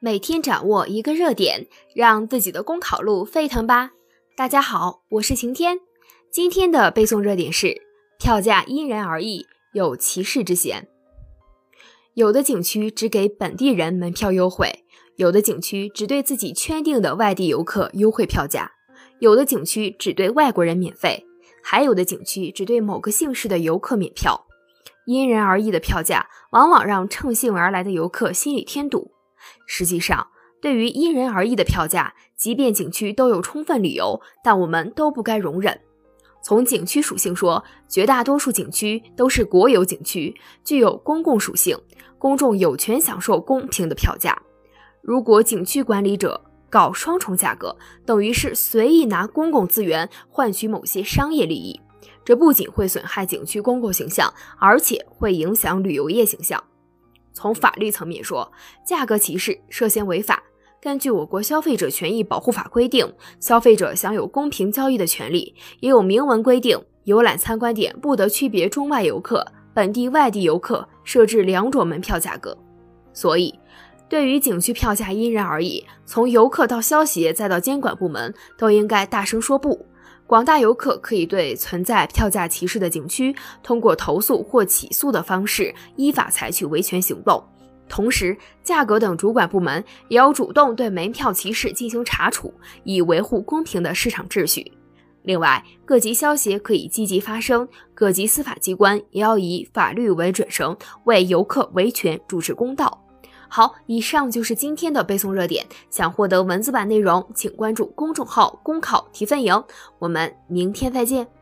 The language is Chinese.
每天掌握一个热点，让自己的公考路沸腾吧！大家好，我是晴天。今天的背诵热点是：票价因人而异，有歧视之嫌。有的景区只给本地人门票优惠，有的景区只对自己圈定的外地游客优惠票价，有的景区只对外国人免费，还有的景区只对某个姓氏的游客免票。因人而异的票价，往往让乘兴而来的游客心里添堵。实际上，对于因人而异的票价，即便景区都有充分理由，但我们都不该容忍。从景区属性说，绝大多数景区都是国有景区，具有公共属性，公众有权享受公平的票价。如果景区管理者搞双重价格，等于是随意拿公共资源换取某些商业利益。这不仅会损害景区公共形象，而且会影响旅游业形象。从法律层面说，价格歧视涉嫌违法。根据我国消费者权益保护法规定，消费者享有公平交易的权利，也有明文规定，游览参观点不得区别中外游客、本地外地游客，设置两种门票价格。所以，对于景区票价因人而异，从游客到消协再到监管部门，都应该大声说不。广大游客可以对存在票价歧视的景区，通过投诉或起诉的方式，依法采取维权行动。同时，价格等主管部门也要主动对门票歧视进行查处，以维护公平的市场秩序。另外，各级消协可以积极发声，各级司法机关也要以法律为准绳，为游客维权主持公道。好，以上就是今天的背诵热点。想获得文字版内容，请关注公众号“公考提分营”。我们明天再见。